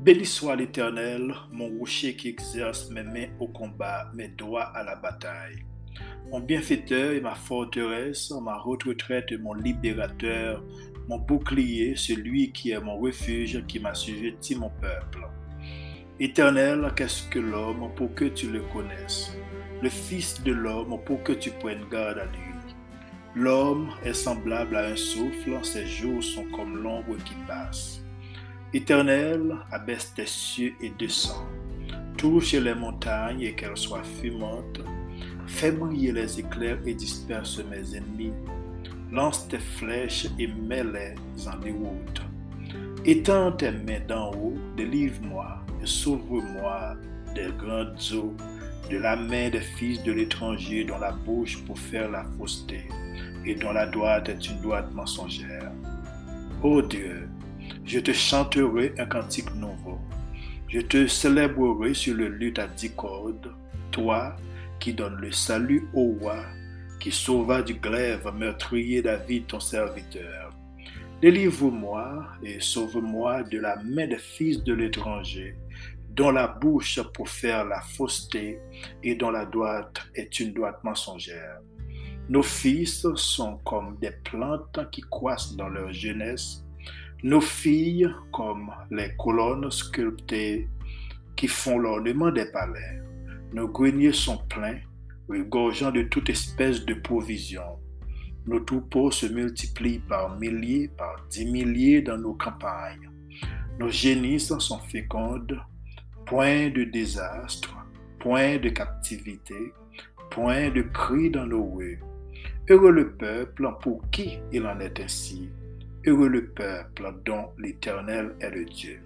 Béni soit l'Éternel, mon rocher qui exerce mes mains au combat, mes doigts à la bataille. Mon bienfaiteur et ma forteresse, ma retraite et mon libérateur, mon bouclier, celui qui est mon refuge, qui m'a mon peuple. Éternel, qu'est-ce que l'homme pour que tu le connaisses? Le Fils de l'homme pour que tu prennes garde à lui. L'homme est semblable à un souffle, ses jours sont comme l'ombre qui passe. Éternel, abaisse tes cieux et descends. Touche les montagnes et qu'elles soient fumantes. Fais briller les éclairs et disperse mes ennemis. Lance tes flèches et mets-les en déroute. Étends tes mains d'en haut, délivre-moi et sauve-moi des grandes eaux, de la main des fils de l'étranger dont la bouche pour faire la fausseté et dont la droite est une droite mensongère. Ô Dieu, je te chanterai un cantique nouveau. Je te célébrerai sur le luth à dix cordes, toi qui donnes le salut au roi, qui sauva du glaive meurtrier David ton serviteur. Délivre-moi et sauve-moi de la main des fils de l'étranger, dont la bouche faire la fausseté et dont la droite est une droite mensongère. Nos fils sont comme des plantes qui croissent dans leur jeunesse, nos filles comme les colonnes sculptées qui font l'ornement des palais. Nos greniers sont pleins, regorgeant de toute espèce de provisions. Nos troupeaux se multiplient par milliers, par dix milliers dans nos campagnes. Nos génisses sont fécondes, point de désastre, point de captivité, point de cris dans nos rues. Heureux le peuple pour qui il en est ainsi Heureux le peuple dont l'Éternel est le Dieu.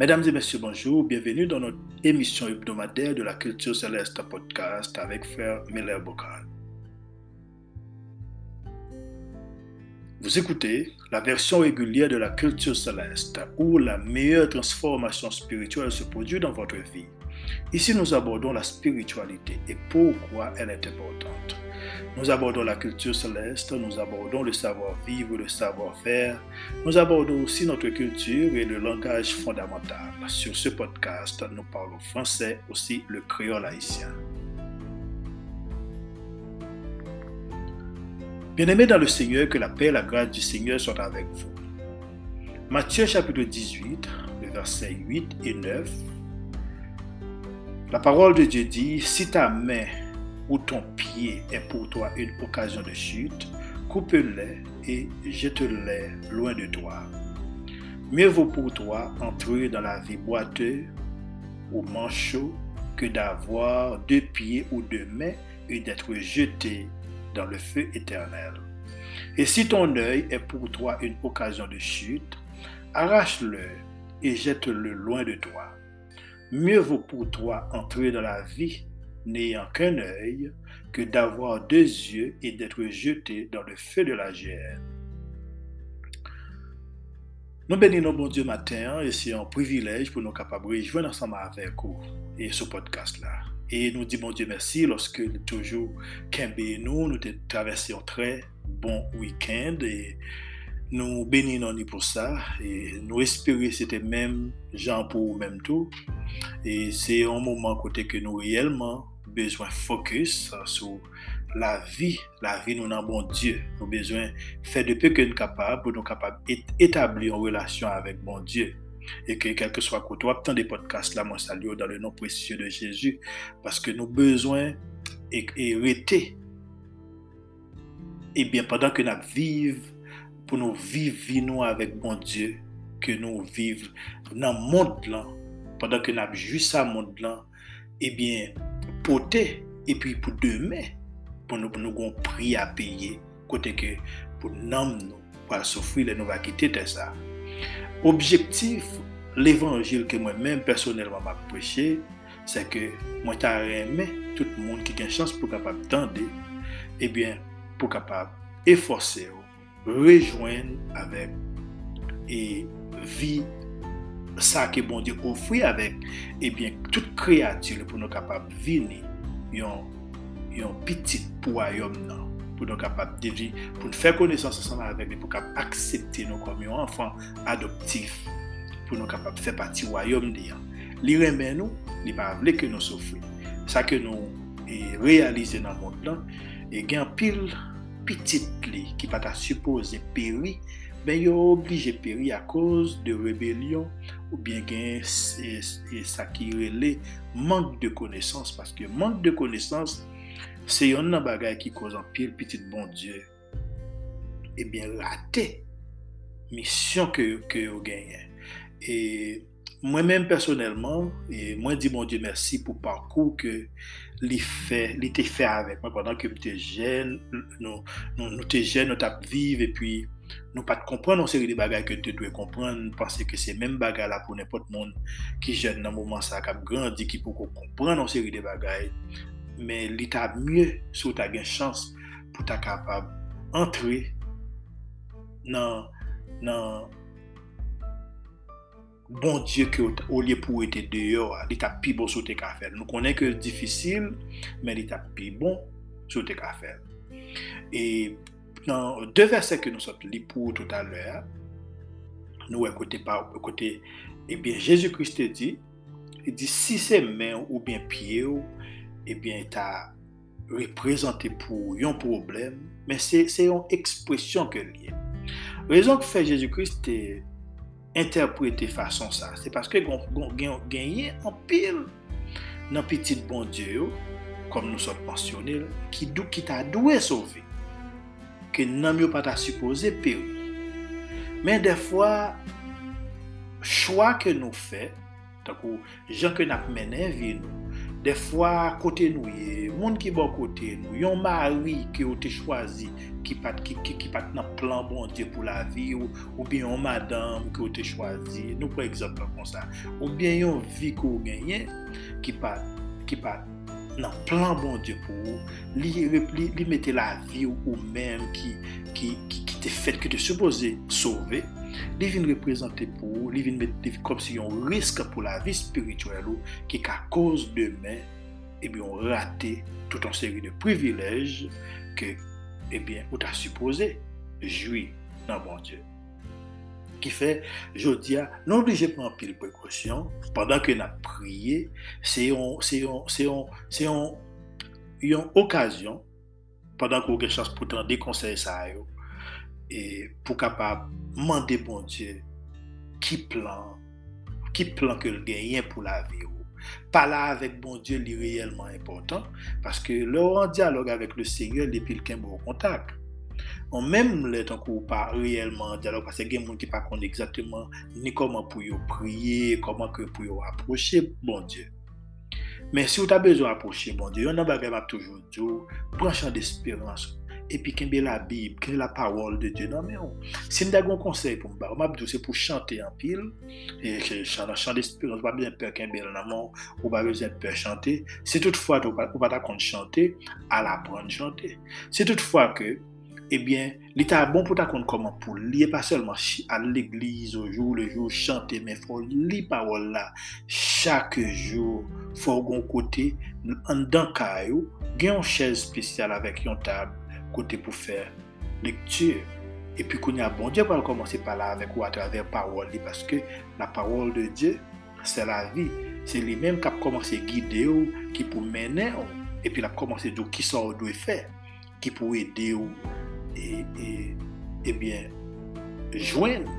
Mesdames et messieurs, bonjour. Bienvenue dans notre émission hebdomadaire de la Culture Céleste podcast avec Frère Miller Bokal. Vous écoutez la version régulière de la Culture Céleste où la meilleure transformation spirituelle se produit dans votre vie. Ici, nous abordons la spiritualité et pourquoi elle est importante. Nous abordons la culture céleste, nous abordons le savoir-vivre, le savoir-faire, nous abordons aussi notre culture et le langage fondamental. Sur ce podcast, nous parlons français, aussi le créole haïtien. Bien-aimés dans le Seigneur, que la paix et la grâce du Seigneur soient avec vous. Matthieu chapitre 18, le verset 8 et 9. La parole de Dieu dit, si ta main ou ton pied est pour toi une occasion de chute, coupe-les et jette-les loin de toi. Mieux vaut pour toi entrer dans la vie boiteuse ou manchot que d'avoir deux pieds ou deux mains et d'être jeté dans le feu éternel. Et si ton œil est pour toi une occasion de chute, arrache-le et jette-le loin de toi. Mieux vaut pour toi entrer dans la vie n'ayant qu'un œil, que d'avoir deux yeux et d'être jeté dans le feu de la gêne. Nous bénissons bon Dieu matin et c'est un privilège pour nous capables de rejoindre ensemble avec vous et ce podcast-là. Et nous disons bon Dieu merci lorsque toujours Kembe nous, nous traversé un très bon week-end et nous bénissons pour ça et nous espérons que c'était même Jean pour même tout. Et c'est un moment côté que nous réellement besoin focus sur la vie, la vie nous avons bon Dieu. Nous besoin faire de peu que nous capables pour nous capables d'établir une relation avec bon Dieu. Et que quel que soit côté, tant des podcasts là, moi dans le nom précieux de Jésus. Parce que nous besoin hériter. Et bien, pendant que nous vivons, pour nous vivre nous avec bon Dieu, que nous vivons dans le monde là, pendant que nous juste ce monde là, ebyen pote, epi pou demè, pou nou pou nou goun pri a peye, kote ke pou nam nou, pou al soufri le nou va kite te sa. Objektif, l'Evangil ke mwen men personelman mwen preche, se ke mwen ta reme tout moun ki gen chans pou kapap tende, ebyen eh pou kapap eforse ou, rejoen avèk e vi sa ke bon Diyo ofri avek, eh ebyen, tout kreatil pou nou kapap vini yon, yon pitit pou ayom nan, pou nou kapap devi, pou nou fè konesans anseman avek, pou kap aksepte nou kom yon anfan adoptif, pou nou kapap fè pati wayom diyan. Li remen nou, li pa avle ke nou soufri. Sa ke nou eh, e realize nan mond lan, e gen pil pitit li ki pata suppose peri ben yo oblije peri a koz de rebelyon ou bien gen e, e, sa ki rele mank de konesans, paske mank de konesans se yon nan bagay ki koz an pil pitit bon Diyo e eh bien rate misyon ke, ke yo genyen. E mwen men personelman, e mwen di bon Diyo mersi pou parkou ke li, fe, li te fe avèk. Mwen pandan ke mwen te jen, nou, nou, nou te jen, nou tap vive, e pi nou pat kompren nou seri de bagay ke te dwe kompren, nou panse ke se men bagay la pou nepot moun ki jen nan mouman sa kap grandi ki pou ko kompren nou seri de bagay, men li ta mye sou ta gen chans pou ta kapab antre nan nan bon diye ki ou liye pou ete deyo li ta pi bon sou te ka fel. Nou konen ke difisil men li ta pi bon sou te ka fel. E nan de verse ke nou sot li pou tout alè, nou wè kote pa, kote, ebyen, Jésus Christ te di, te di, si se men ou bien pie ou, ebyen, ta reprezentè pou yon problem, men se, se yon ekspresyon ke liye. Rezon ke fè Jésus Christ te interprete fason sa, se paske genye an pil nan pitit bon Diyo, kom nou sot pensionil, ki, ki ta dwe sove. ke nanm yo pata suppose pe ou. Men defwa, chwa ke nou fe, takou jan ke nap menen vi nou, defwa kote nou ye, moun ki bon kote nou, yon mari ki ou te chwazi ki pat, ki, ki, ki pat nan plan bon diye pou la vi ou, ou bien yon madame ki ou te chwazi, nou pou ekzampan kon sa, ou bien yon vi ki ou genye ki pat, ki pat nan plan bon Diyo pou ou, li, li, li mette la vi ou ou men ki, ki, ki, ki te fet, ki te suppose sove, li vin reprezenten pou ou, li vin mette kom si yon risk pou la vi spirituel ou ki ka koz demen, ebyon eh rate tout an seri de privilej ke ebyen eh ou ta suppose jwi nan bon Diyo. Ki fe, jodi a, nou oblije pou an pil prekosyon, pandan ke nan priye, se yon, se yon, se yon, se yon, yon okasyon, pandan kou gen chans pou tan de konsey sa yo, e pou kapab mande bon Diyo, ki plan, ki plan ke l genyen pou la vi yo. Pala avèk bon Diyo li reyelman important, paske lor an diyalog avèk le Seigneur, li pil ken bon kontak. On même les temps pas réellement dialogue parce que y a des gens pas connaissent exactement ni comment pour prier comment que pour approcher bon Dieu mais si vous avez besoin d'approcher bon Dieu on a toujours dit prends champ d'espérance et puis qu'il la Bible, qu'il la parole de Dieu. Non, mais si vous avez un conseil pour moi, c'est pour chanter en pile, et chant, chant d'espérance, pas bien peur qu'il y ait ou pas besoin de chanter. Si toutefois, vous ne pas chanter, à l'apprendre chanter. Si toutefois que, Eh ebyen, li bon ta bon pou ta kon koman pou li e pa selman al l'eglize ou jou le jou chante men fò li parol la chak jou fò gon kote an dan kayou gen yon chèz spesyal avèk yon tab kote pou fè lektur epi kon ya bon Diyo pal komanse pala avèk ou atraver parol li paske la parol de Diyo se la vi se li menm kap komanse guide ou ki pou mènen ou epi la komanse dou ki sa ou dwe fè ki pou ede ou. Et, et, eh bien, joindre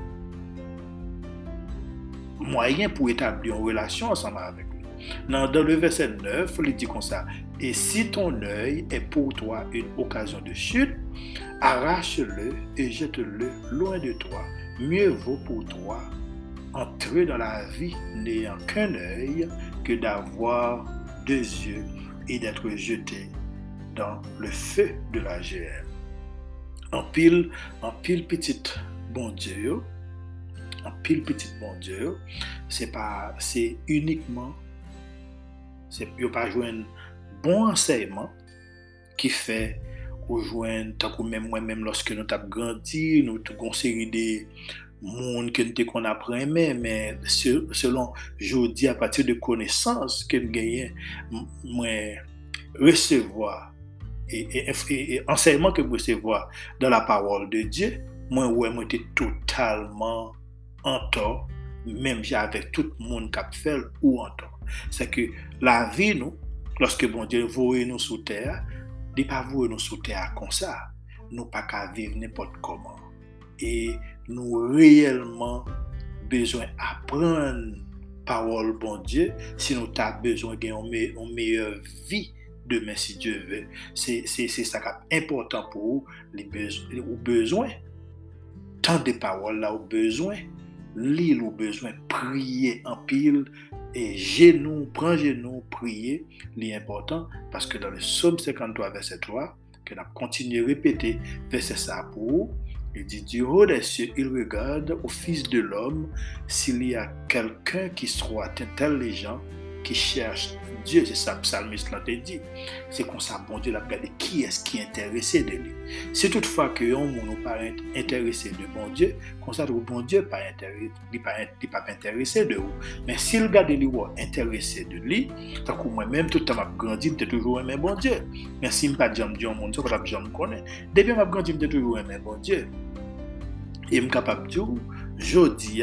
moyen pour établir une relation ensemble avec lui. Dans, le verset 9, il dit comme ça, et si ton œil est pour toi une occasion de chute, arrache-le et jette-le loin de toi. Mieux vaut pour toi entrer dans la vie n'ayant qu'un œil que d'avoir deux yeux et d'être jeté dans le feu de la GM an pil, an pil pitit bon Diyo yo, an pil pitit bon Diyo yo, se pa, se unikman, se yo pa jwen bon anseyman ki fe ou jwen takou men mwen men loske nou tap ganti, nou tou konseri de moun ke nou te kon apren men, men selon jodi apati de konesans ke nou genyen mwen resevoa et, et, enseignement que vous recevez dans la parole de Dieu, moi, ouais, moi, j'étais totalement en tort, même avec tout le monde qui a fait ou en tort. C'est que la vie, nous, lorsque bon Dieu voit nous sous terre, il n'est pas voué nous sous terre comme ça. Nous pas qu'à vivre n'importe comment. Et nous réellement besoin d'apprendre parole bon Dieu si nous avons besoin d'une meilleure vie demain si Dieu veut. C'est ça qui est important pour les besoins, tant de paroles là, au besoin, lire au besoin, prier en pile, et genoux, prends genoux, prier, l'important, parce que dans le psaume 53, verset 3, que nous continué à répéter, verset ça pour il dit, du haut des cieux, il regarde au Fils de l'homme s'il y a quelqu'un qui soit intelligent, qui cherche Dieu, c'est ça psalmiste l'a dit. C'est comme ça, bon Dieu l'a regardé qui est-ce qui est intéressé de lui. Si toutefois que on n'est pas intéressé de bon Dieu, comme ça, bon Dieu n'est pas, pas intéressé de vous. Mais si le regarde lui intéressé de lui, tant que moi-même, tout le temps, je grandi, je toujours aimé bon Dieu. Mais si je ne pas dire mon Dieu, je ne me connais. Depuis que je grandi, je toujours aimé bon Dieu. Et je suis capable de dire, je dis,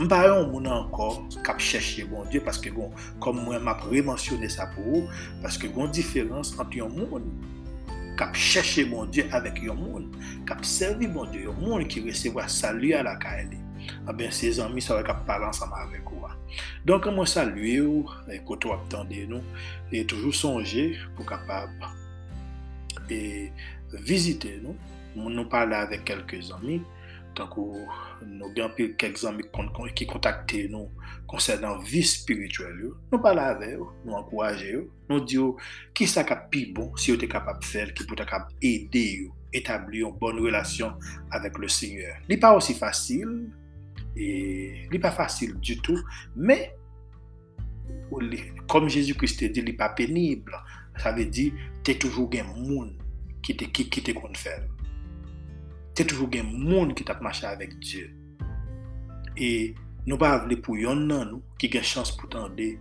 Mpa yon moun ankor kap chèche bon Diyo paske bon, kom mwen map remansyone sa pou ou, paske bon diferans ant yon moun kap chèche bon Diyo avèk yon moun, kap servi bon Diyo, yon moun ki resewa salu a la kaeli. A ben se zanmi sa wè kap palan sa ma avèk ou a. Donk mwen salu ou, koto ap tende nou, e toujou sonje pou kapab e vizite nou, moun nou pale avèk kelke zanmi, tankou nou gen pi kek zanmi ki kontakte nou konsernan vi spirituel yo, nou pala ave yo, nou ankouaje yo, nou di yo ki sa kap pi bon si yo te kapap fel, ki pou te kap ede yo, etabli yon bon relasyon avek le seigneur. Li pa osi fasil, li pa fasil du tout, me, kom Jezu Christe di, li pa penible, sa ve di, te toujou gen moun ki te kon fel. te toujou gen moun ki tap mache avèk Diyo. E nou pa avle pou yon nan nou ki gen chans pou tande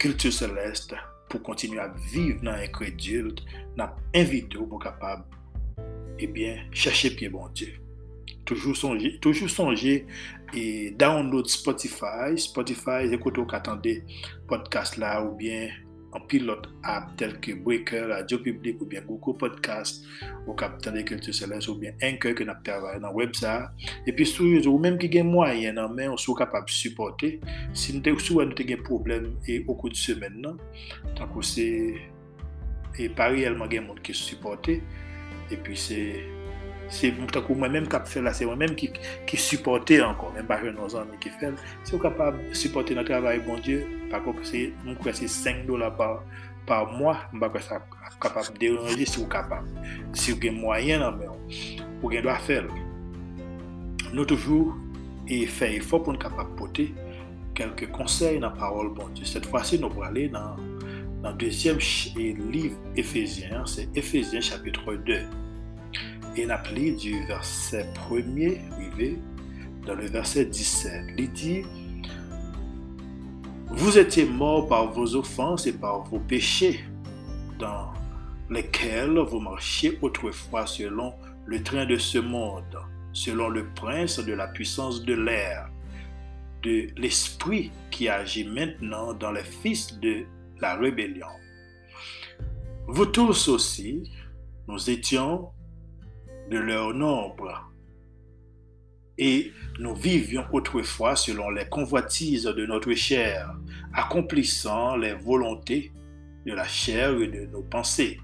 kultur seleste pou kontinu ap viv nan ekredult, nan invite ou pou kapab ebyen chache piye bon Diyo. Toujou sonje, toujou sonje e download Spotify, Spotify ekote ou katande podcast la ou bien an pilote ap tel ke Breaker, Radio Public ou bien Google Podcast ou Kapitan de Kultur Selens ou bien Anchor ke nap travay nan websa. E pi sou ou menm ki gen mwayen nan men ou sou kapap supporte. Si nou te ou sou an nou te gen problem e okou di semen nan. Tankou se e pari elman gen moun ki supporte. E pi se se moun takou mwen menm kap fel la se mwen menm ki supporte ankon. Menm pa jen nou zan mi ki fel. Se ou kapap supporte nan travay bon Diyo Mwen kwen se 5 dola par mwa, mwen kwen se kapap deranje si ou kapap. Si ou gen mwayen nan men, ou gen do a fel. Nou toujou e fey fò pou nou kapap pote kelke konsey nan parol bon Diyo. Set fwa si nou prale nan deuxième livre Ephesien, se Ephesien chapitre 2. Na pli du verset premier, dans le verset 17, li di... Vous étiez morts par vos offenses et par vos péchés, dans lesquels vous marchiez autrefois selon le train de ce monde, selon le prince de la puissance de l'air, de l'esprit qui agit maintenant dans les fils de la rébellion. Vous tous aussi, nous étions de leur nombre et nous vivions autrefois selon les convoitises de notre chair, accomplissant les volontés de la chair et de nos pensées.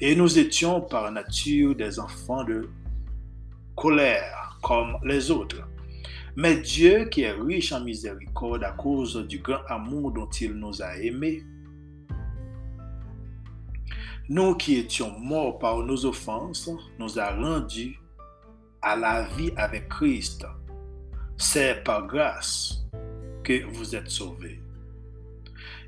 Et nous étions par nature des enfants de colère comme les autres. Mais Dieu, qui est riche en miséricorde à cause du grand amour dont il nous a aimés, nous qui étions morts par nos offenses, nous a rendus à la vie avec Christ. C'est par grâce que vous êtes sauvés.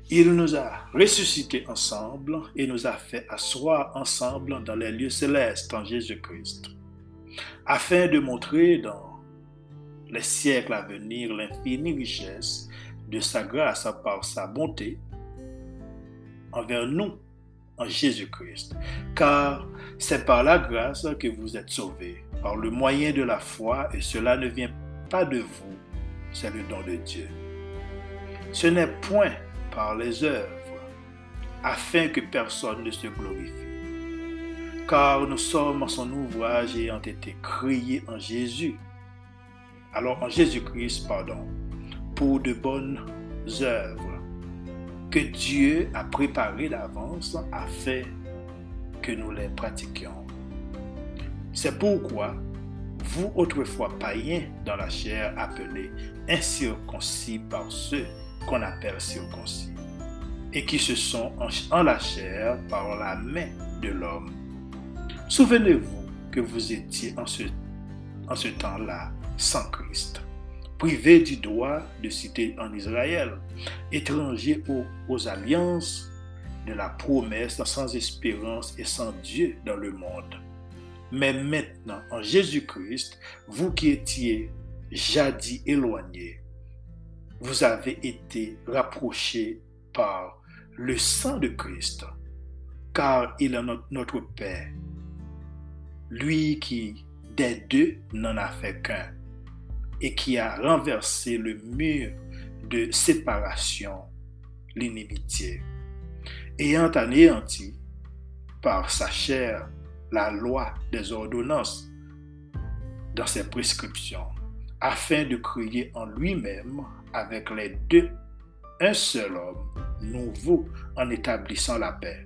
Il nous a ressuscités ensemble et nous a fait asseoir ensemble dans les lieux célestes en Jésus-Christ, afin de montrer dans les siècles à venir l'infinie richesse de sa grâce par sa bonté envers nous Jésus-Christ. Car c'est par la grâce que vous êtes sauvés, par le moyen de la foi, et cela ne vient pas de vous, c'est le don de Dieu. Ce n'est point par les œuvres, afin que personne ne se glorifie. Car nous sommes en son ouvrage ayant été créés en Jésus. Alors en Jésus-Christ, pardon, pour de bonnes œuvres que Dieu a préparées d'avance afin que nous les pratiquions. C'est pourquoi vous autrefois païens dans la chair appelés incirconcis par ceux qu'on appelle circoncis, et qui se sont en la chair par la main de l'homme. Souvenez-vous que vous étiez en ce temps-là sans Christ, privés du droit de citer en Israël, étrangers aux, alliances de la promesse, sans espérance et sans Dieu dans le monde. Mais maintenant, en Jésus-Christ, vous qui étiez jadis éloignés, vous avez été rapprochés par le sang de Christ, car il est notre, Père, lui qui des deux n'en a fait qu'un, et qui a renversé le mur de séparation, l'inimitié, ayant anéanti par sa chair la loi des ordonnances dans ses prescriptions, afin de créer en lui-même avec les deux un seul homme nouveau en établissant la paix.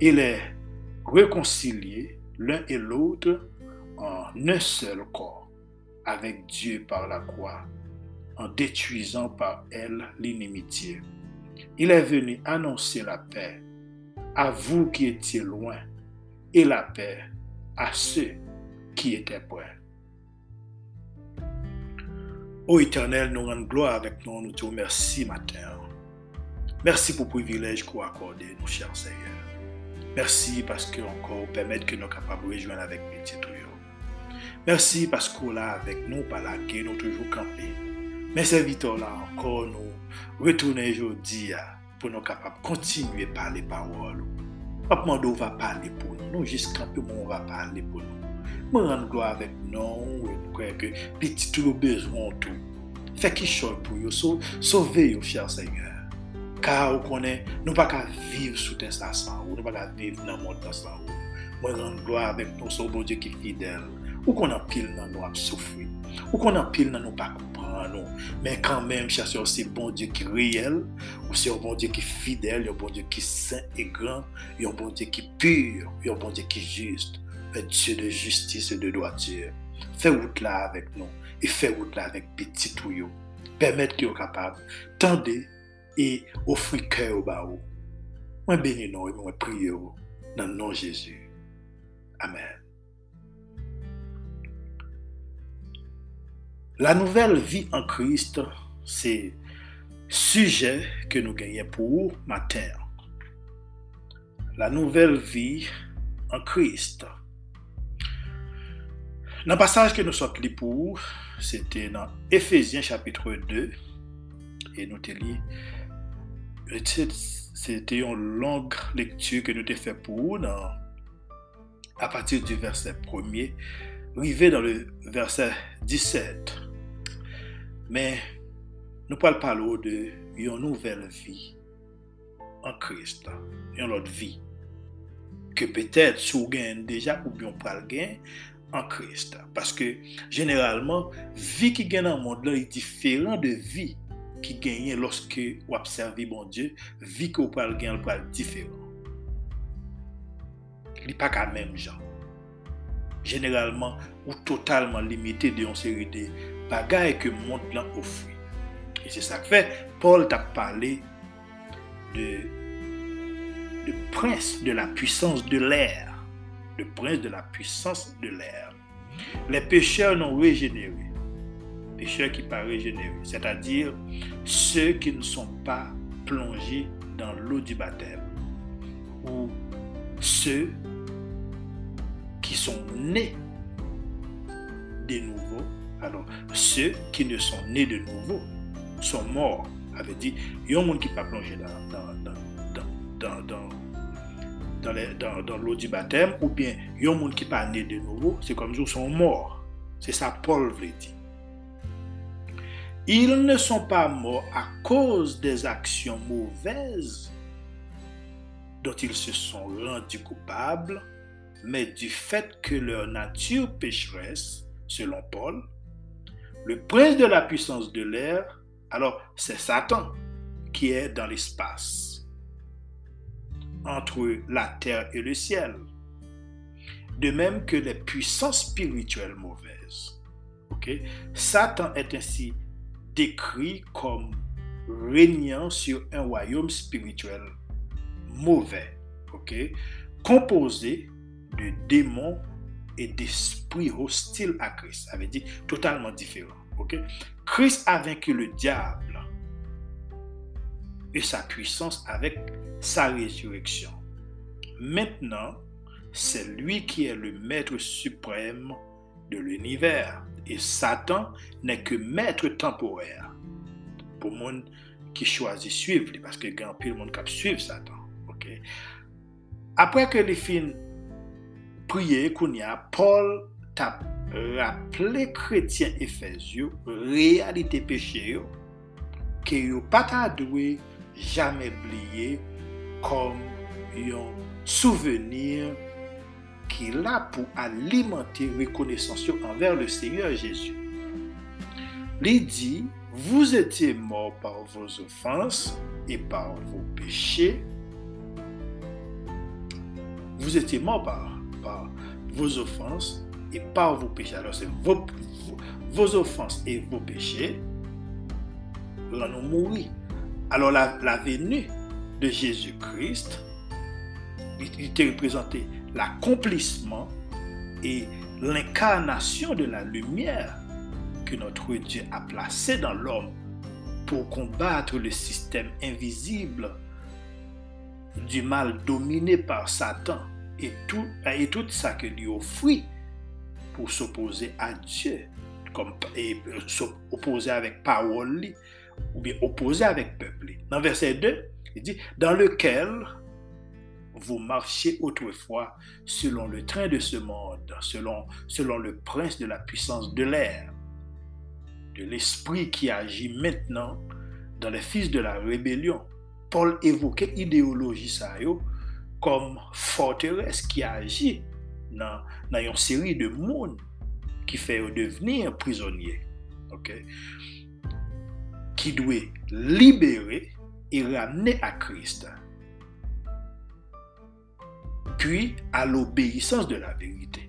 Il est réconcilié l'un et l'autre en un seul corps avec Dieu par la croix, en détruisant par elle l'inimitié. Il est venu annoncer la paix à vous qui étiez loin et la paix à ceux qui étaient près. Ô Éternel, nous rendons gloire avec nous, nous te remercions matin. Merci pour le privilège qu'on a accordé, nos chers Seigneur. Merci parce que encore permettre que nous capables de rejoindre avec métier Mersi pasko la avek nou palake nou toujou kampe. Men se viton la ankon nou, retounen jodi ya ah, pou nou kapap kontinue pale parol. Papman do va pale pou nou, nou jis kampe moun va pale pou nou. Mwen an glo avek nou, mwen kweke piti tou lo bezwen tou. Fè ki chol pou yo, so, sove yo fya seigneur. Ka ou konen, nou pa ka viv sou ten sa san ou, nou pa ka viv nan moun ten sa ou. Mwen an glo avek nou, so bon Diyo ki fidel. Ou konen pil nan nou ap soufri. Ou konen pil nan nou pa koupan nou. Men kan men chèr se yo se bon Dje ki riyel, ou se yo bon Dje ki fidèl, yo bon Dje ki sèn e gran, yo bon Dje ki pur, yo bon Dje ki jist. Dieu de justice et de droiture. Fais route là avec nous et fais route là avec petit tuyau. Permettre qu'ils soient capables tendez et offrir cœur au bas. Moi bénis nous et moi prie dans le nom de Jésus. Amen. La nouvelle vie en Christ, c'est sujet que nous gagnons pour matin. La nouvelle vie en Christ. Dans le passage que nous sommes lus pour, c'était dans Ephésiens chapitre 2. Et nous lu. C'était une longue lecture que nous avons fait pour dans, à partir du verset 1er, rive dan le verse 17. Men, nou pal palo de yon nouvel vi an Christ, yon lot vi, ke petet sou gen deja ou byon pal gen an Christ. Paske, generalman, vi ki gen nan moun la, yon diferan de vi ki genyen loske ou apservi bon Diyo, vi ki ou pal gen, ou pal diferan. Li pa ka menm jan. Généralement, ou totalement limité de une série de que le monde offre. Et c'est ça que fait, Paul t'a parlé de, de prince de la puissance de l'air. Le prince de la puissance de l'air. Les pécheurs non régénérés, pécheurs qui pas régénérés, c'est-à-dire ceux qui ne sont pas plongés dans l'eau du baptême, ou ceux qui sont nés de nouveau. Alors, ceux qui ne sont nés de nouveau sont morts. Avait dit, il y a un monde qui pas plongé dans, dans, dans, dans dans l'eau du baptême, ou bien yon moun ki pa né de nouveau, c'est comme si sont morts. C'est ça Paul veut dire. Ils ne sont pas morts à cause des actions mauvaises dont ils se sont rendus coupables, mais du fait que leur nature pécheresse, selon Paul, le prince de la puissance de l'air, alors c'est Satan qui est dans l'espace, entre la terre et le ciel, de même que les puissances spirituelles mauvaises. Satan est ainsi décrit comme régnant sur un royaume spirituel mauvais, ok, composé de démons et d'esprits hostiles à Christ. Ça veut totalement différent. ok? Christ a vaincu le diable et sa puissance avec sa résurrection. Maintenant, c'est lui qui est le maître suprême de l'univers. Et Satan n'est que maître temporaire. Pour monde qui choisit suivre, parce que grand pile monde qui suivre Satan. ok? Après que les filles prié Kounia, Paul t'a rappelé chrétiens éphésiens réalité péché que yo pas jamais oublier comme un souvenir qu'il a pour alimenter reconnaissance envers le Seigneur Jésus. Il dit, vous étiez morts par vos offenses et par vos péchés. Vous étiez morts par vos offenses et par vos péchés. Alors c'est vos, vos, offenses et vos péchés, là nous mourir. Alors la, venue de Jésus-Christ, il était représenté l'accomplissement et l'incarnation de la lumière que notre Dieu a placé dans l'homme pour combattre le système invisible du mal dominé par Satan et tout, et tout ça que lui offrit pour s'opposer à Dieu, comme, et s'opposer avec parole, ou bien opposer avec peuple. Dans verset 2, il dit, dans lequel vous marchiez autrefois selon le train de ce monde, selon, selon le prince de la puissance de l'air, de l'esprit qui agit maintenant dans les fils de la rébellion. Paul évoquait idéologie ça, kom forteres ki aji nan, nan yon seri de moun ki fè yo deveni yon prizonye. Okay? Ki dwe libere e ramene a Christ. Puis a l'obeysans de la verite.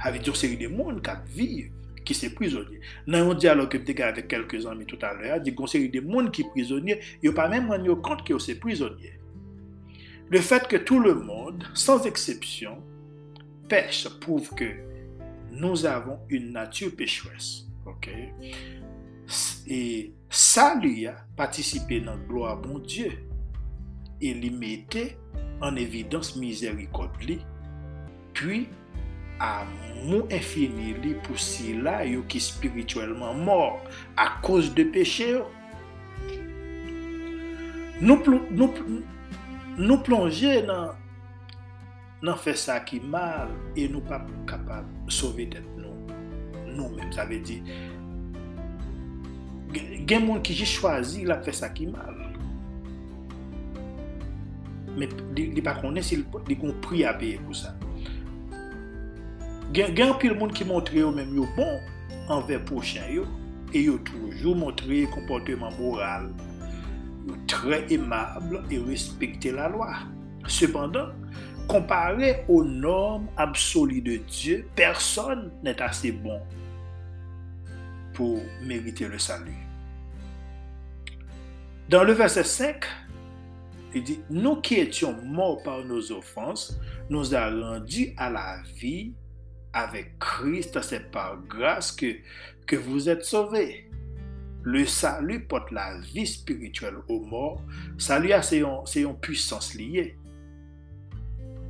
Avit yon seri de moun kap vive ki se prizonye. Nan yon diyalog ke pteka avek kelke zanmi tout alè, di kon seri de moun ki prizonye, yo pa men man yo kont ki yo se prizonye. Le fait que tout le monde, sans exception, pêche prouve que nous avons une nature pécheresse. Ok? Et ça lui a participé dans la gloire bon Dieu et lui mettait en évidence miséricorde puis à mon infini li pour si là qui spirituellement mort à cause de péché. Nous, nous, nou plonje nan nan fè sa ki mal e nou pa kapab sove det nou. Nou men, sa ve di gen moun ki ji chwazi la fè sa ki mal. Men li pa konen si li kon pri a peye pou sa. Gen, gen pil moun ki montre yo men yo bon anve pochen yo e yo toujou montre komporteman moral. Très aimable et respecter la loi. Cependant, comparé aux normes absolues de Dieu, personne n'est assez bon pour mériter le salut. Dans le verset 5, il dit, nous qui étions morts par nos offenses, nous a rendus à la vie avec Christ. C'est par grâce que, que vous êtes sauvés. Le salut porte la vie spirituelle aux morts. Salut, c'est une puissance liée.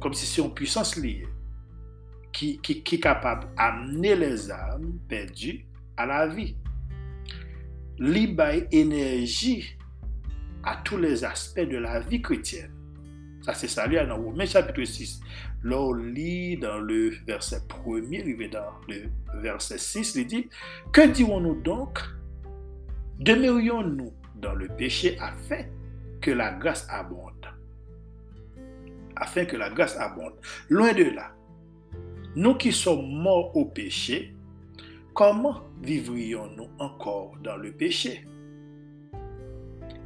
Comme si c'est une puissance liée qui, est capable d'amener les âmes perdues à la vie. Libaye énergie à tous les aspects de la vie chrétienne. Ça, c'est ça, dans Romains chapitre 6. Là, lit dans le verset 1er, dans le verset 6, il dit Que dirons-nous donc Demeurions-nous dans le péché afin que la grâce abonde Afin que la grâce abonde. Loin de là, nous qui sommes morts au péché, comment vivrions-nous encore dans le péché?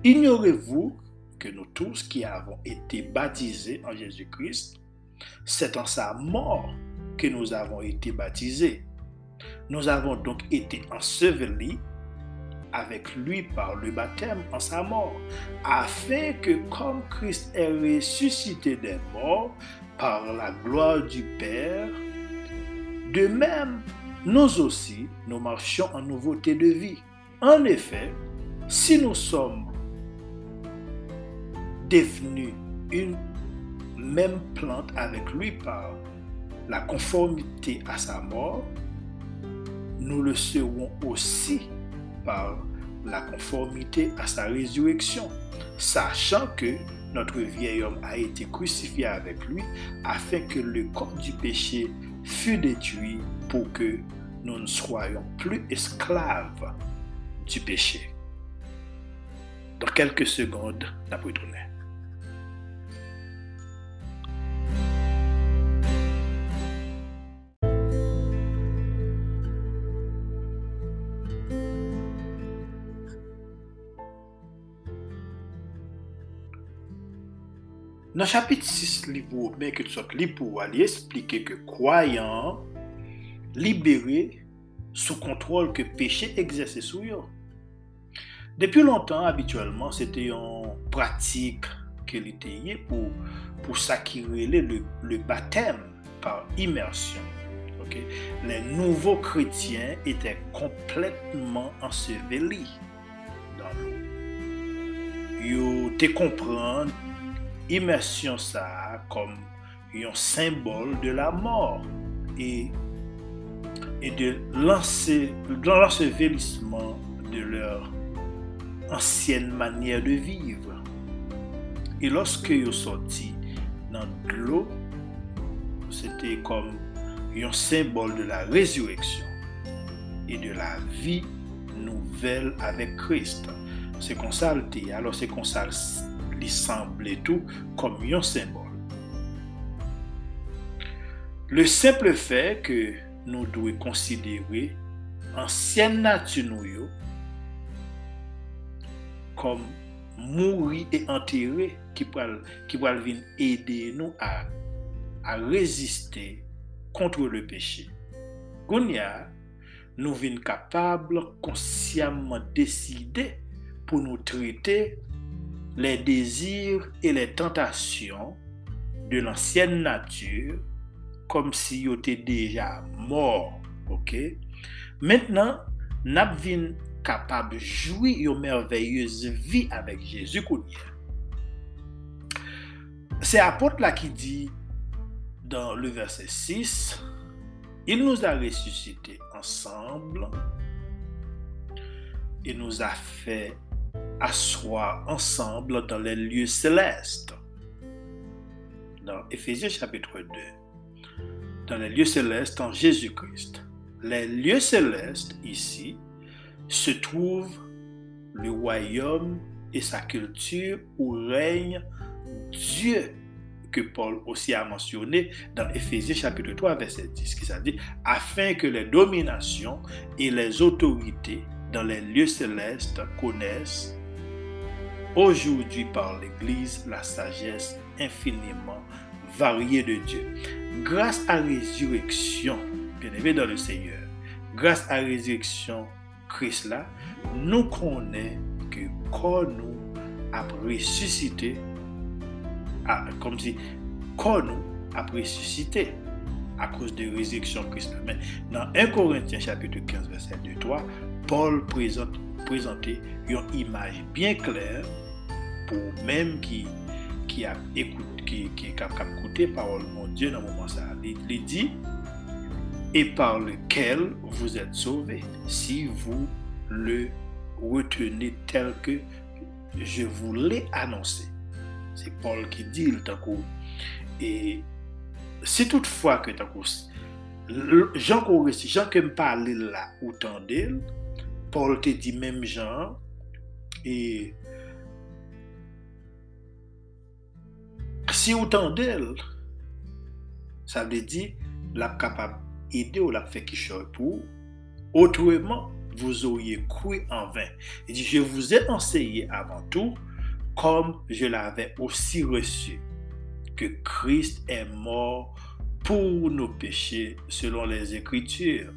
Ignorez-vous que nous tous qui avons été baptisés en Jésus-Christ, c'est en sa mort que nous avons été baptisés. Nous avons donc été ensevelis avec lui par le baptême en sa mort, afin que comme Christ est ressuscité des morts par la gloire du Père, de même, nous aussi, nous marchions en nouveauté de vie. En effet, si nous sommes devenu une même plante avec lui par la conformité à sa mort, nous le serons aussi par la conformité à sa résurrection, sachant que notre vieil homme a été crucifié avec lui afin que le corps du péché fût détruit pour que nous ne soyons plus esclaves du péché. Dans quelques secondes, la retourner. Dans le chapitre 6 livre mais que tu livre pour aller expliquer que croyant libéré sous contrôle que péché exerçait sur eux. Depuis longtemps, habituellement, c'était une pratique qu'il était pour, pour s'acquérir le, le baptême par immersion. Les nouveaux chrétiens étaient complètement ensevelis dans l'eau. Ils te comprendre immersion ça comme un symbole de la mort et, et de l'ensevelissement de leur ancienne manière de vivre. Et lorsque ils sont sortis dans l'eau, c'était comme un symbole de la résurrection et de la vie nouvelle avec Christ. C'est comme ça, alors c'est comme ça li semble tou kom yon sembol. Le seple fe ke nou dwe konsidere ansyen natu nou yo kom mouri e anterre ki pral vin ede nou a, a reziste kontre le peche. Goun ya, nou vin kapable konsyamman deside pou nou trete les désirs et les tentations de l'ancienne nature comme si ils étaient déjà morts. ok? Maintenant, sommes capables de jouir une merveilleuse vie avec Jésus. C'est apôtre là qui dit dans le verset 6, il nous a ressuscités ensemble et nous a fait asseoir ensemble dans les lieux célestes. Dans Éphésiens chapitre 2, dans les lieux célestes en Jésus-Christ. Les lieux célestes ici se trouvent le royaume et sa culture où règne Dieu que Paul aussi a mentionné dans Éphésiens chapitre 3 verset 10 qui dit afin que les dominations et les autorités dans les lieux célestes connaissent aujourd'hui par l'Église la sagesse infiniment variée de Dieu. Grâce à résurrection, bien aimé dans le Seigneur, grâce à résurrection Christ là, nous connaissons que quand nous a ressuscité, comme si quand nous a ressuscité à cause de résurrection Christ. Mais dans 1 Corinthiens chapitre 15 verset 2 3, Paul présenter une image bien claire pour même qui qui a écouté qui qui capable écouter parole mon Dieu dans le moment ça. Il dit et par lequel vous êtes sauvés si vous le retenez tel que je vous l'ai annoncé c'est Paul qui dit le Et si toutefois que Jean Corresi, Jean qui me parle là, autant d'elle, Paul te dit même Jean, et si autant d'elle, ça veut dire la capable d'aider ou la fait qui pour autrement vous auriez cru en vain. Il dit, je vous ai enseigné avant tout, comme je l'avais aussi reçu, que Christ est mort pour nos péchés selon les Écritures.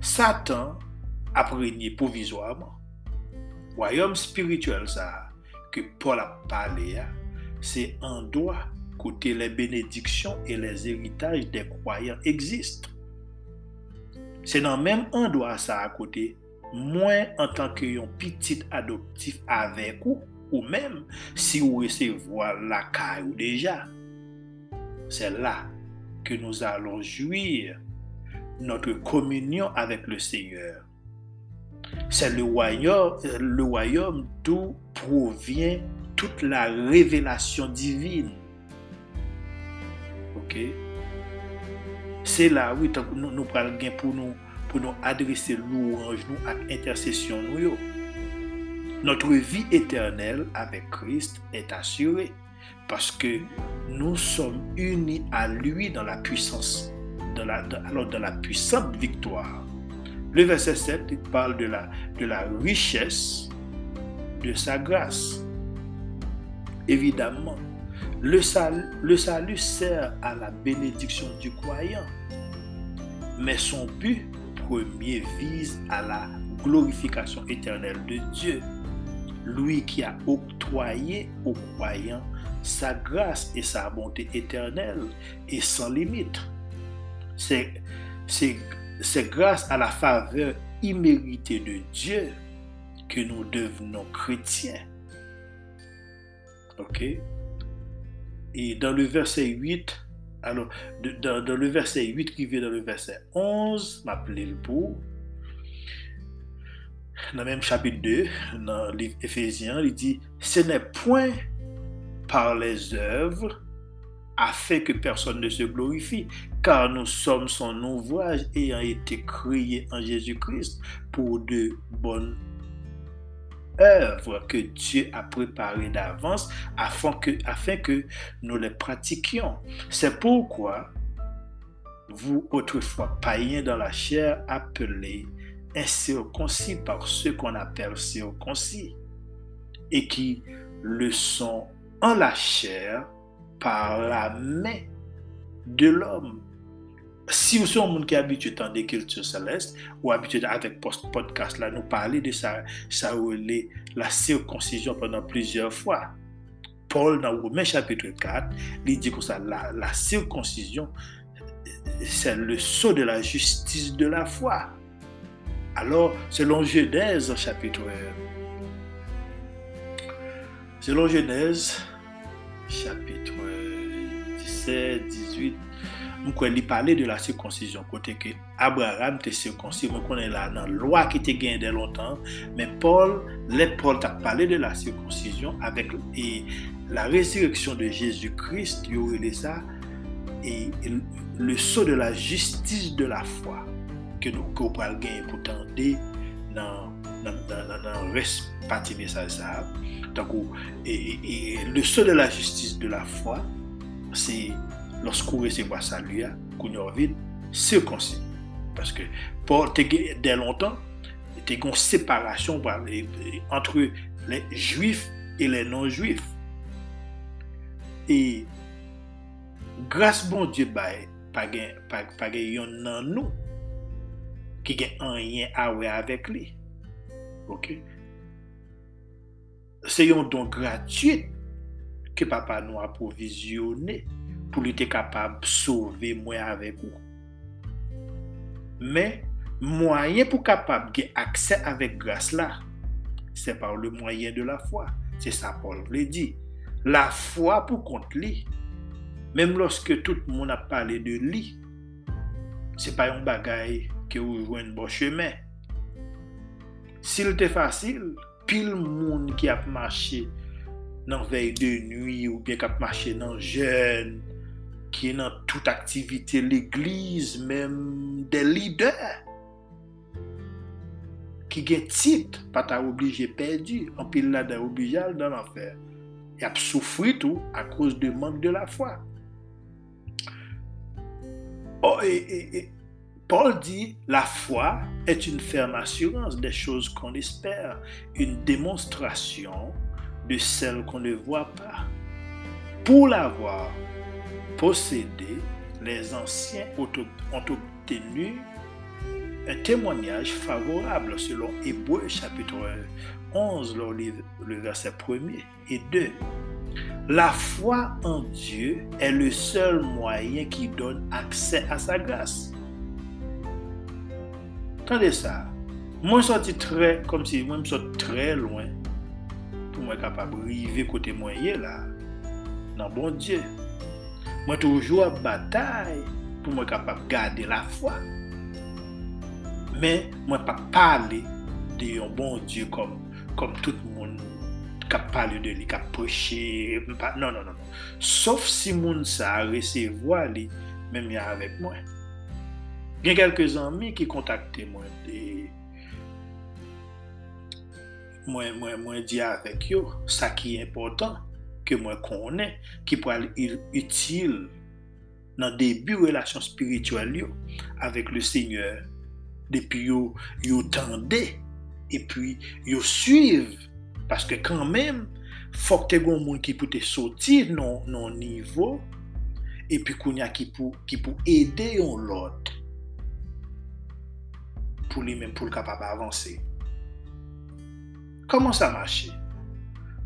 Satan a régné provisoirement. Royaume spirituel ça que Paul a parlé, hein, c'est un droit côté les bénédictions et les héritages des croyants existent. C'est dans même endroit ça à côté, moins en tant qu'un petit adoptif avec vous, ou même si vous recevez la caille déjà. C'est là que nous allons jouir notre communion avec le Seigneur. C'est le royaume, d'où provient toute la révélation divine. OK? C'est là, oui, nous, nous prenons pour nous, pour nous adresser louange nous à intercession. Notre vie éternelle avec Christ est assurée parce que nous sommes unis à lui dans la puissance, dans la, dans la puissante victoire. Le verset 7 il parle de la, richesse de sa grâce. Évidemment, le salut, sert à la bénédiction du croyant, mais son but premier vise à la glorification éternelle de Dieu, lui qui a octroyé aux croyants sa grâce et sa bonté éternelle et sans limite. C'est grâce à la faveur imméritée de Dieu que nous devenons chrétiens. OK? Et dans le verset 8, alors, dans, le verset 8 qui vient dans le verset 11, m'appelez le pour. Dans le même chapitre 2, dans le livre Éphésiens, il dit Ce n'est point par les œuvres afin que personne ne se glorifie, car nous sommes son ouvrage ayant été créés en Jésus-Christ pour de bonnes œuvres que Dieu a préparées d'avance afin que, afin que nous les pratiquions. C'est pourquoi vous, autrefois païens dans la chair, appelés incirconcis par ceux qu'on appelle circoncis, et qui le sont en la chair par la main de l'homme si vous êtes un monde qui est habitué à des cultures célestes ou habitué avec podcast là, nous parler de ça, ça la circoncision pendant plusieurs fois. Paul, dans Romains chapitre 4, il dit que ça, la, circoncision, c'est le sceau de la justice de la foi. Alors, selon Genèse, chapitre. Selon Genèse, chapitre verset 18, mwen kwen li pale de la sirkonsizyon, kote ke Abraham te sirkonsiz, mwen konen la nan lwa ki te gen de lontan, men Paul, le Paul tak pale de la sirkonsizyon, avek e la rezireksyon de Jezu Christ, yo rele sa, e le so de la justice de la fwa, ke nou nous pral gagner pour tendre nan res pati mesaj sa ça. Donc, et, et, et, le sceau de la justice de la foi se lorsqu'on recevra salut, qu'on y circoncis. Parce que dès longtemps, il y a une séparation entre les juifs et les non-juifs. Et grâce bon Dieu, pas yon nan nous qui a un lien avec lui. Ok? C'est un don gratuit ke papa nou aprovizyone pou li te kapab sove mwen avek ou. Men, mwayen pou kapab ge akse avek grase la, se par le mwayen de la fwa. Se sa Paul vle di. La fwa pou kont li, menm loske tout moun ap pale de li, se pa yon bagay ke ou jwen bo cheme. Sil te fasil, pil moun ki ap mache nan vey de nwi ou bien kap mache nan jen, ki nan tout aktivite l'eglize, menm de lider, ki gen tit, pata oblije perdi, anpil la da oblije al dan anfer. Y ap soufri tou a kouz de mank de la fwa. Oh, et, et, et, Paul dit, la foi est une ferme assurance des choses qu'on espère, une démonstration de celles qu'on ne voit pas. Pour l'avoir possédé, les anciens ont obtenu un témoignage favorable selon Hébreu chapitre 11, le verset 1er et 2. La foi en Dieu est le seul moyen qui donne accès à sa grâce. Attendez ça. Moi, je sorti très, comme si moi, je sorti très loin mwen kapab rive kote mwen ye la, nan bon Diyo. Mwen toujou ap batay pou mwen kapab gade la fwa. Men, mwen pa pale de yon bon Diyo kom, kom tout moun kap pale de li, kap poche, pa, non, non, non. Sof si moun sa resevo a li, men mi avèk mwen. Gen kelke zanmi ki kontakte mwen de mwen, mwen, mwen di avèk yo, sa ki important, ke mwen konen, ki pou al util nan debi relasyon spiritual yo, avèk le seigneur, depi yo, yo tende, epi yo suiv, paske kanmèm, fok te goun moun ki pou te soti nan, nan nivou, epi koun ya ki pou, ki pou ede yon lot, pou li men pou l kapab avanse. Koman sa mache?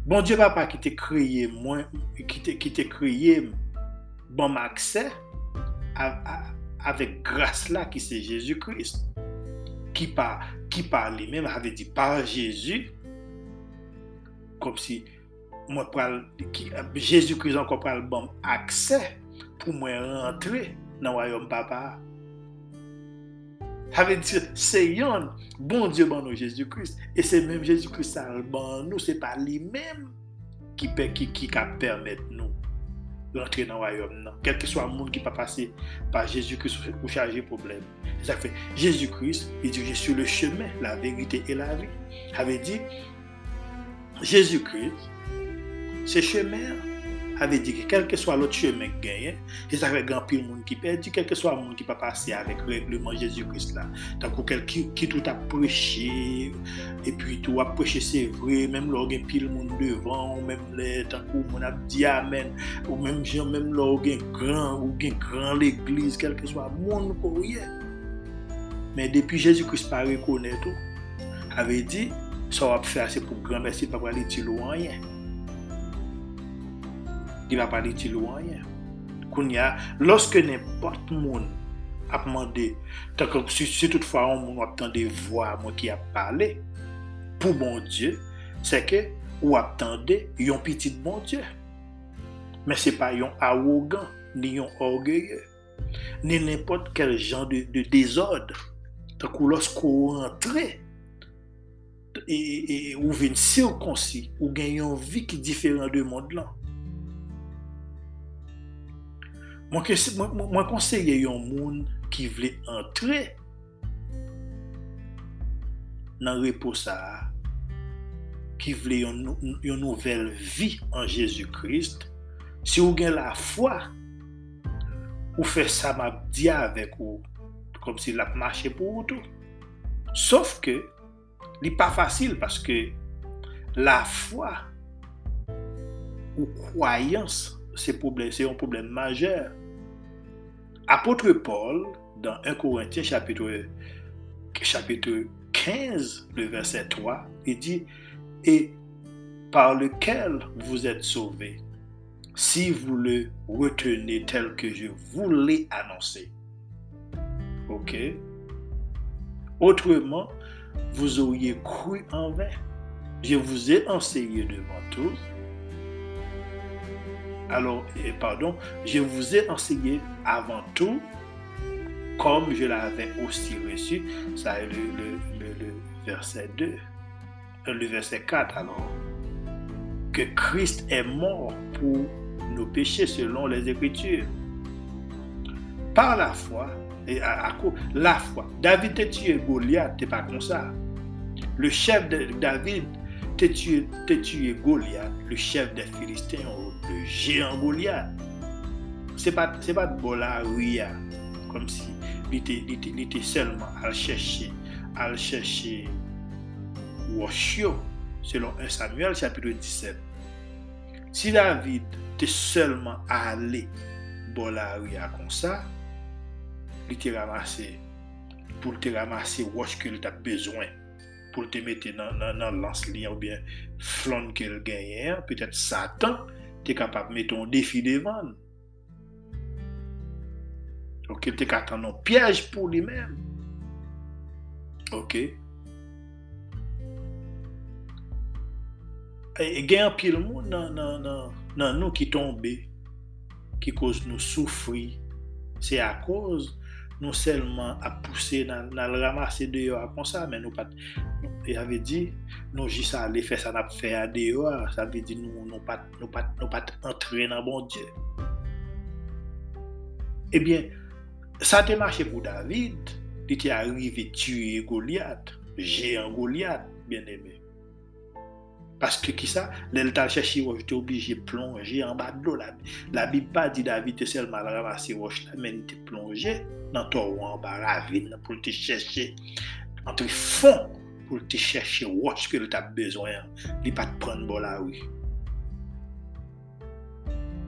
Bon Diyo papa ki te kriye mwen, ki te, ki te kriye bon makse avek grase la ki se Jezu Krist. Ki pa, ki pa li men avè di par Jezu, kom si mwen pral, ki, Jezu Krist ankon pral bon akse pou mwen rentre nan wayom papa a. veut dire, c'est yon, bon Dieu, bon Jésus-Christ. Et c'est même Jésus-Christ, bon nous, c'est pas lui-même qui peut, qui, qui, qui permettre nous rentrer dans le royaume. Quel que soit le monde qui pas passer par Jésus-Christ pour charger problème. Ça fait Jésus-Christ, il dit Je suis le chemin, la vérité et la vie. avait dit Jésus-Christ, ce chemin avè di ki kelke swa lot chemèk genyen, se sakre gampil moun ki perdi, kelke swa moun ki pa pase avèk regleman Jésus-Christ la. Takou kel ki, ki tout ap preche, epi tout ap preche se vre, mèm lò gen pil moun devan, ou mèm lè, takou moun ap di amen, ou mèm jen, mèm lò gen gran, ou gen gran l'eglise, kelke swa moun pou yè. Men depi Jésus-Christ pa rekonè tou, avè di, sa wap fè asè pou gran mersi pa wali di lou anyen. li va pa li ti lou anyen. Koun ya, loske nempot moun ap mande, tak an si, si toutfwa an moun ap tande vwa moun ki ap pale, pou bon Diyo, se ke ou ap tande yon pitit bon Diyo. Men se pa yon awogan, ni yon orgeye, ni nempot kel jan de, de dezodre. Tak ou loskou rentre, e, e, e, ou vin sirkonsi, ou gen yon vi ki diferan de moun lan. Mwen konseye yon moun ki vle entre nan reposa ki vle yon, yon nouvel vi an Jezu Krist si ou gen la fwa ou fe sa map diya avek ou kom si la mache pou ou tou. Sof ke li pa fasil paske la fwa ou kwayans c'est un problème majeur. Apôtre Paul, dans 1 Corinthiens chapitre, chapitre 15, le verset 3, il dit, et par lequel vous êtes sauvés, si vous le retenez tel que je vous l'ai annoncé. OK? Autrement, vous auriez cru en vain. Je vous ai enseigné devant tous alors, pardon, je vous ai enseigné avant tout, comme je l'avais aussi reçu, ça est le, verset 2, euh, le verset 4 alors, que Christ est mort pour nos péchés selon les Écritures. Par la foi, et à, la foi, David t'a tué Goliath, t'es pas comme ça. Le chef de David t'es tué, tué Goliath, le chef des Philistins, le géant Goliath. Se pat, se pat bola ouya, kom si li te, li te, li te selman al chèche, al chèche wòshyo, selon 1 Samuel chapitre 17. Si David te selman ale bola ouya kon sa, li te ramase, pou te ramase wòsh ke li ta bezwen. pou te mette nan, nan, nan lans li ou bien flan ke l genyen, petèt satan te kapap metton defi devan. Ok, te katan nan pièj pou li men. Ok. E gen apil moun nan, nan nou ki tombe, ki kouz nou soufri, se a kouz non selman ap puse nan, nan ramase deyo non, bon eh a kon sa, men nou pat, e ave di, nou jisa ale fe san ap fe a deyo a, sa ave di nou, nou pat, nou pat, nou pat entre nan bon Diyo. Ebyen, sa te mache pou David, li te arrive tue Goliath, jean Goliath, bien eme. Paske ki sa, lèl tal chèchi wòj te oblige plonje an ba do la. La bi pa di David te selman ramase wòj la, men te plonje. nan towan ba ravin nan pou te chèche an te fon pou te chèche wòch ke lè ta bezoyan li pa te pren bo la wè.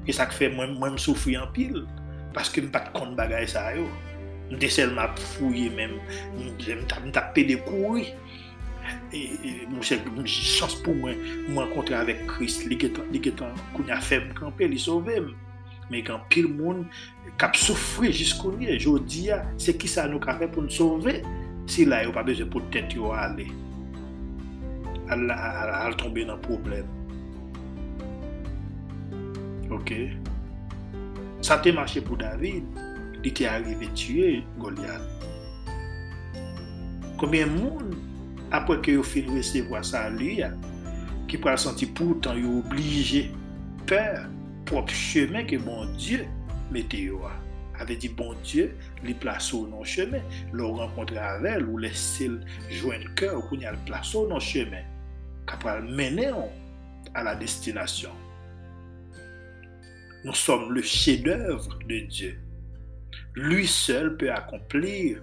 E sa k fè mwen m soufri an pil paske m pat kon bagay sa yo. M te sel m ap fouye men m tapè de kouri e, e, Mwen chans pou mwen mwen kontre avèk Kris, li getan koun ya fèm kampè, li sovèm. men kan pil moun kap soufri jiskounye. Jodi ya, se ki sa nou ka fe pou nou sove, si la yo pa beze pou tèt yo ale. Al, al, al tombe nan problem. Ok? Sa te mache pou David, li te arrive tue Goliath. Koumyen moun apwe ke yo fin resevwa sa li ya, ki pou al santi poutan yo oblije pèr propre chemin que bon Dieu mettez avait dit bon Dieu les place au non chemin. Le rencontrer avec elle ou laisser joindre cœur pour y a place au non chemin capable mener à la destination. Nous sommes le chef-d'œuvre de Dieu. Lui seul peut accomplir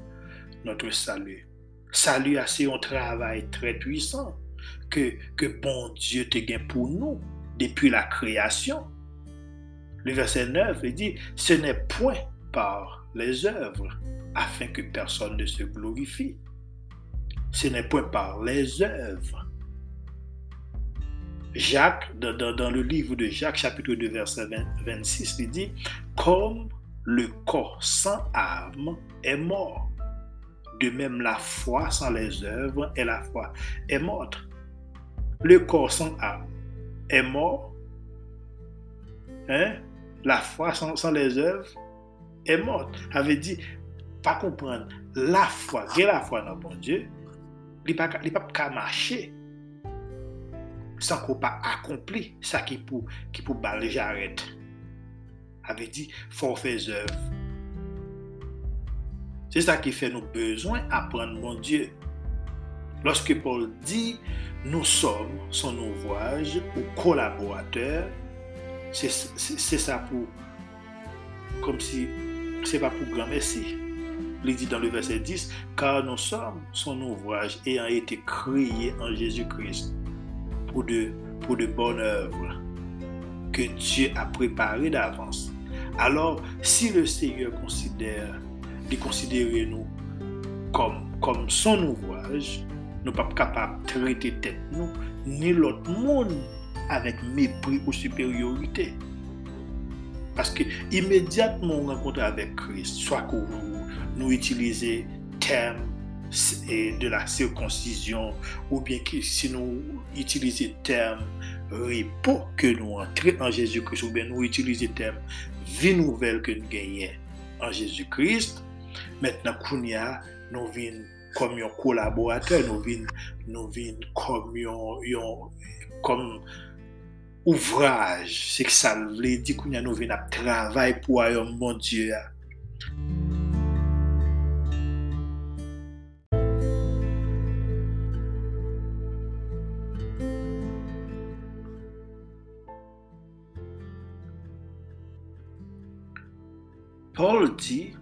notre salut. Salut c'est un travail très puissant que, que bon Dieu te gagne pour nous depuis la création. Le verset 9 il dit, ce n'est point par les œuvres afin que personne ne se glorifie. Ce n'est point par les œuvres. Jacques, dans, le livre de Jacques, chapitre 2, verset 26, il dit, comme le corps sans âme est mort, de même, la foi sans les œuvres et la foi est morte. Le corps sans âme est mort. Hein? La foi sans, les œuvres est morte. Avait dit, pas comprendre, la foi, et la foi dans bon Dieu, il ne peut pas marcher sans qu'on pas accompli ça qui pour qui pour j'arrête. Avait dit, faut faire œuvres c'est ça qui fait nos besoins apprendre mon Dieu. Lorsque Paul dit nous sommes son ouvrage ou collaborateur, c'est ça pour, comme si, c'est pas pour grand merci. Il dit dans le verset 10, car nous sommes son ouvrage ayant été créés en Jésus-Christ pour de, de bonnes œuvres que Dieu a préparées d'avance. Alors, si le Seigneur considère de considérer nous comme, comme son ouvrage, nous ne sommes pas capables de traiter tête nous, ni l'autre monde avec mépris ou supériorité. Parce que immédiatement on rencontre avec Christ, soit que nous utilisons terme de la circoncision, ou bien que si nous utilisons terme repos que nous entrons en Jésus-Christ, ou bien nous utilisons terme vie nouvelle que nous gagnons en Jésus-Christ, Maintenant, nous venons comme un collaborateur, nous venons, nous comme, comme ouvraj, se k sa vle di kou nyan nou ven ap travay pou ayon bon Diyo ya. Paul dit,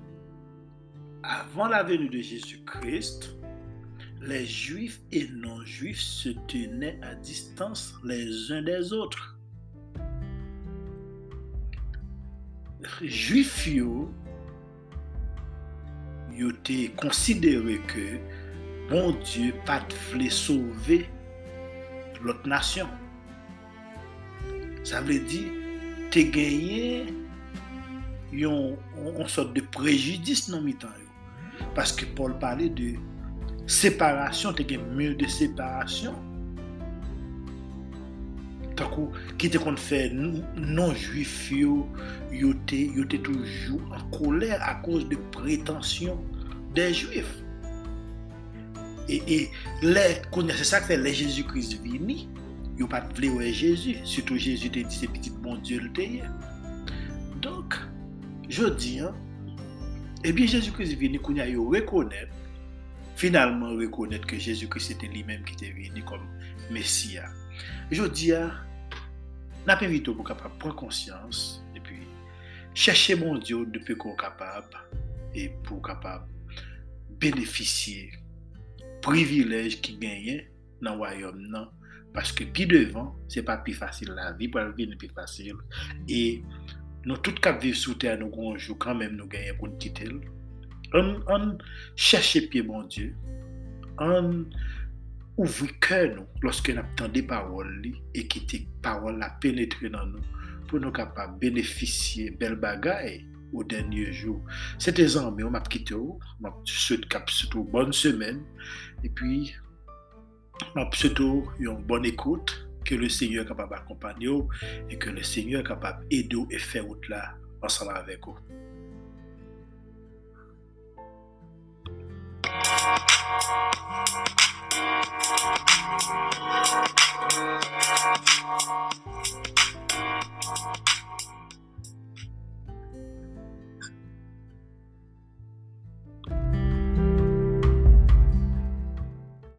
avant la venue de Jésus-Christ, les juifs et non-juifs se tenaient à distance les uns des autres. Juifs yo, yo te considéré que bon Dieu pas voulait sauver l'autre nation. Ça veut dire, te gagné yon, on sort de préjudice dans mi-temps. Parce que Paul parlait de séparation, te gen mur de séparation. Takou, qui te kon fè non-juif yo, yo yo te toujou en colère à cause de prétention des juifs. Et, c'est ça que les Jésus-Christ vini, yo pas ouais Jésus, surtout Jésus te dit c'est petit bon Dieu le Donc, je dis, hein, eh bien Jésus-Christ venu qu'on a reconnaître, finalement reconnaître que Jésus-Christ était lui-même qui était venu comme Messie. Jodi a, na pe vitou pou kapab pran konsyans, epi chache bon Diyo depi kon kapab, e pou kapab benefisye privilej ki genyen nan wayom nan, paske pi devan, se pa pi fasil la vi, pou alvi ne pi fasil, e nou tout kap viv sou te anou konjou, kan menm nou genyen pou nkitel, an, an chache pi bon Diyo, an ouvri cœur nous lorsque nous avons des paroles et que tes paroles la pénétré dans nous pour nous capables bénéficier belle bagaille au dernier jour. C'est désormais, on m'a quitté, on m'a bonne semaine et puis on une bonne écoute que le Seigneur capable accompagner et que le Seigneur capable aider et faire autre là ensemble avec vous.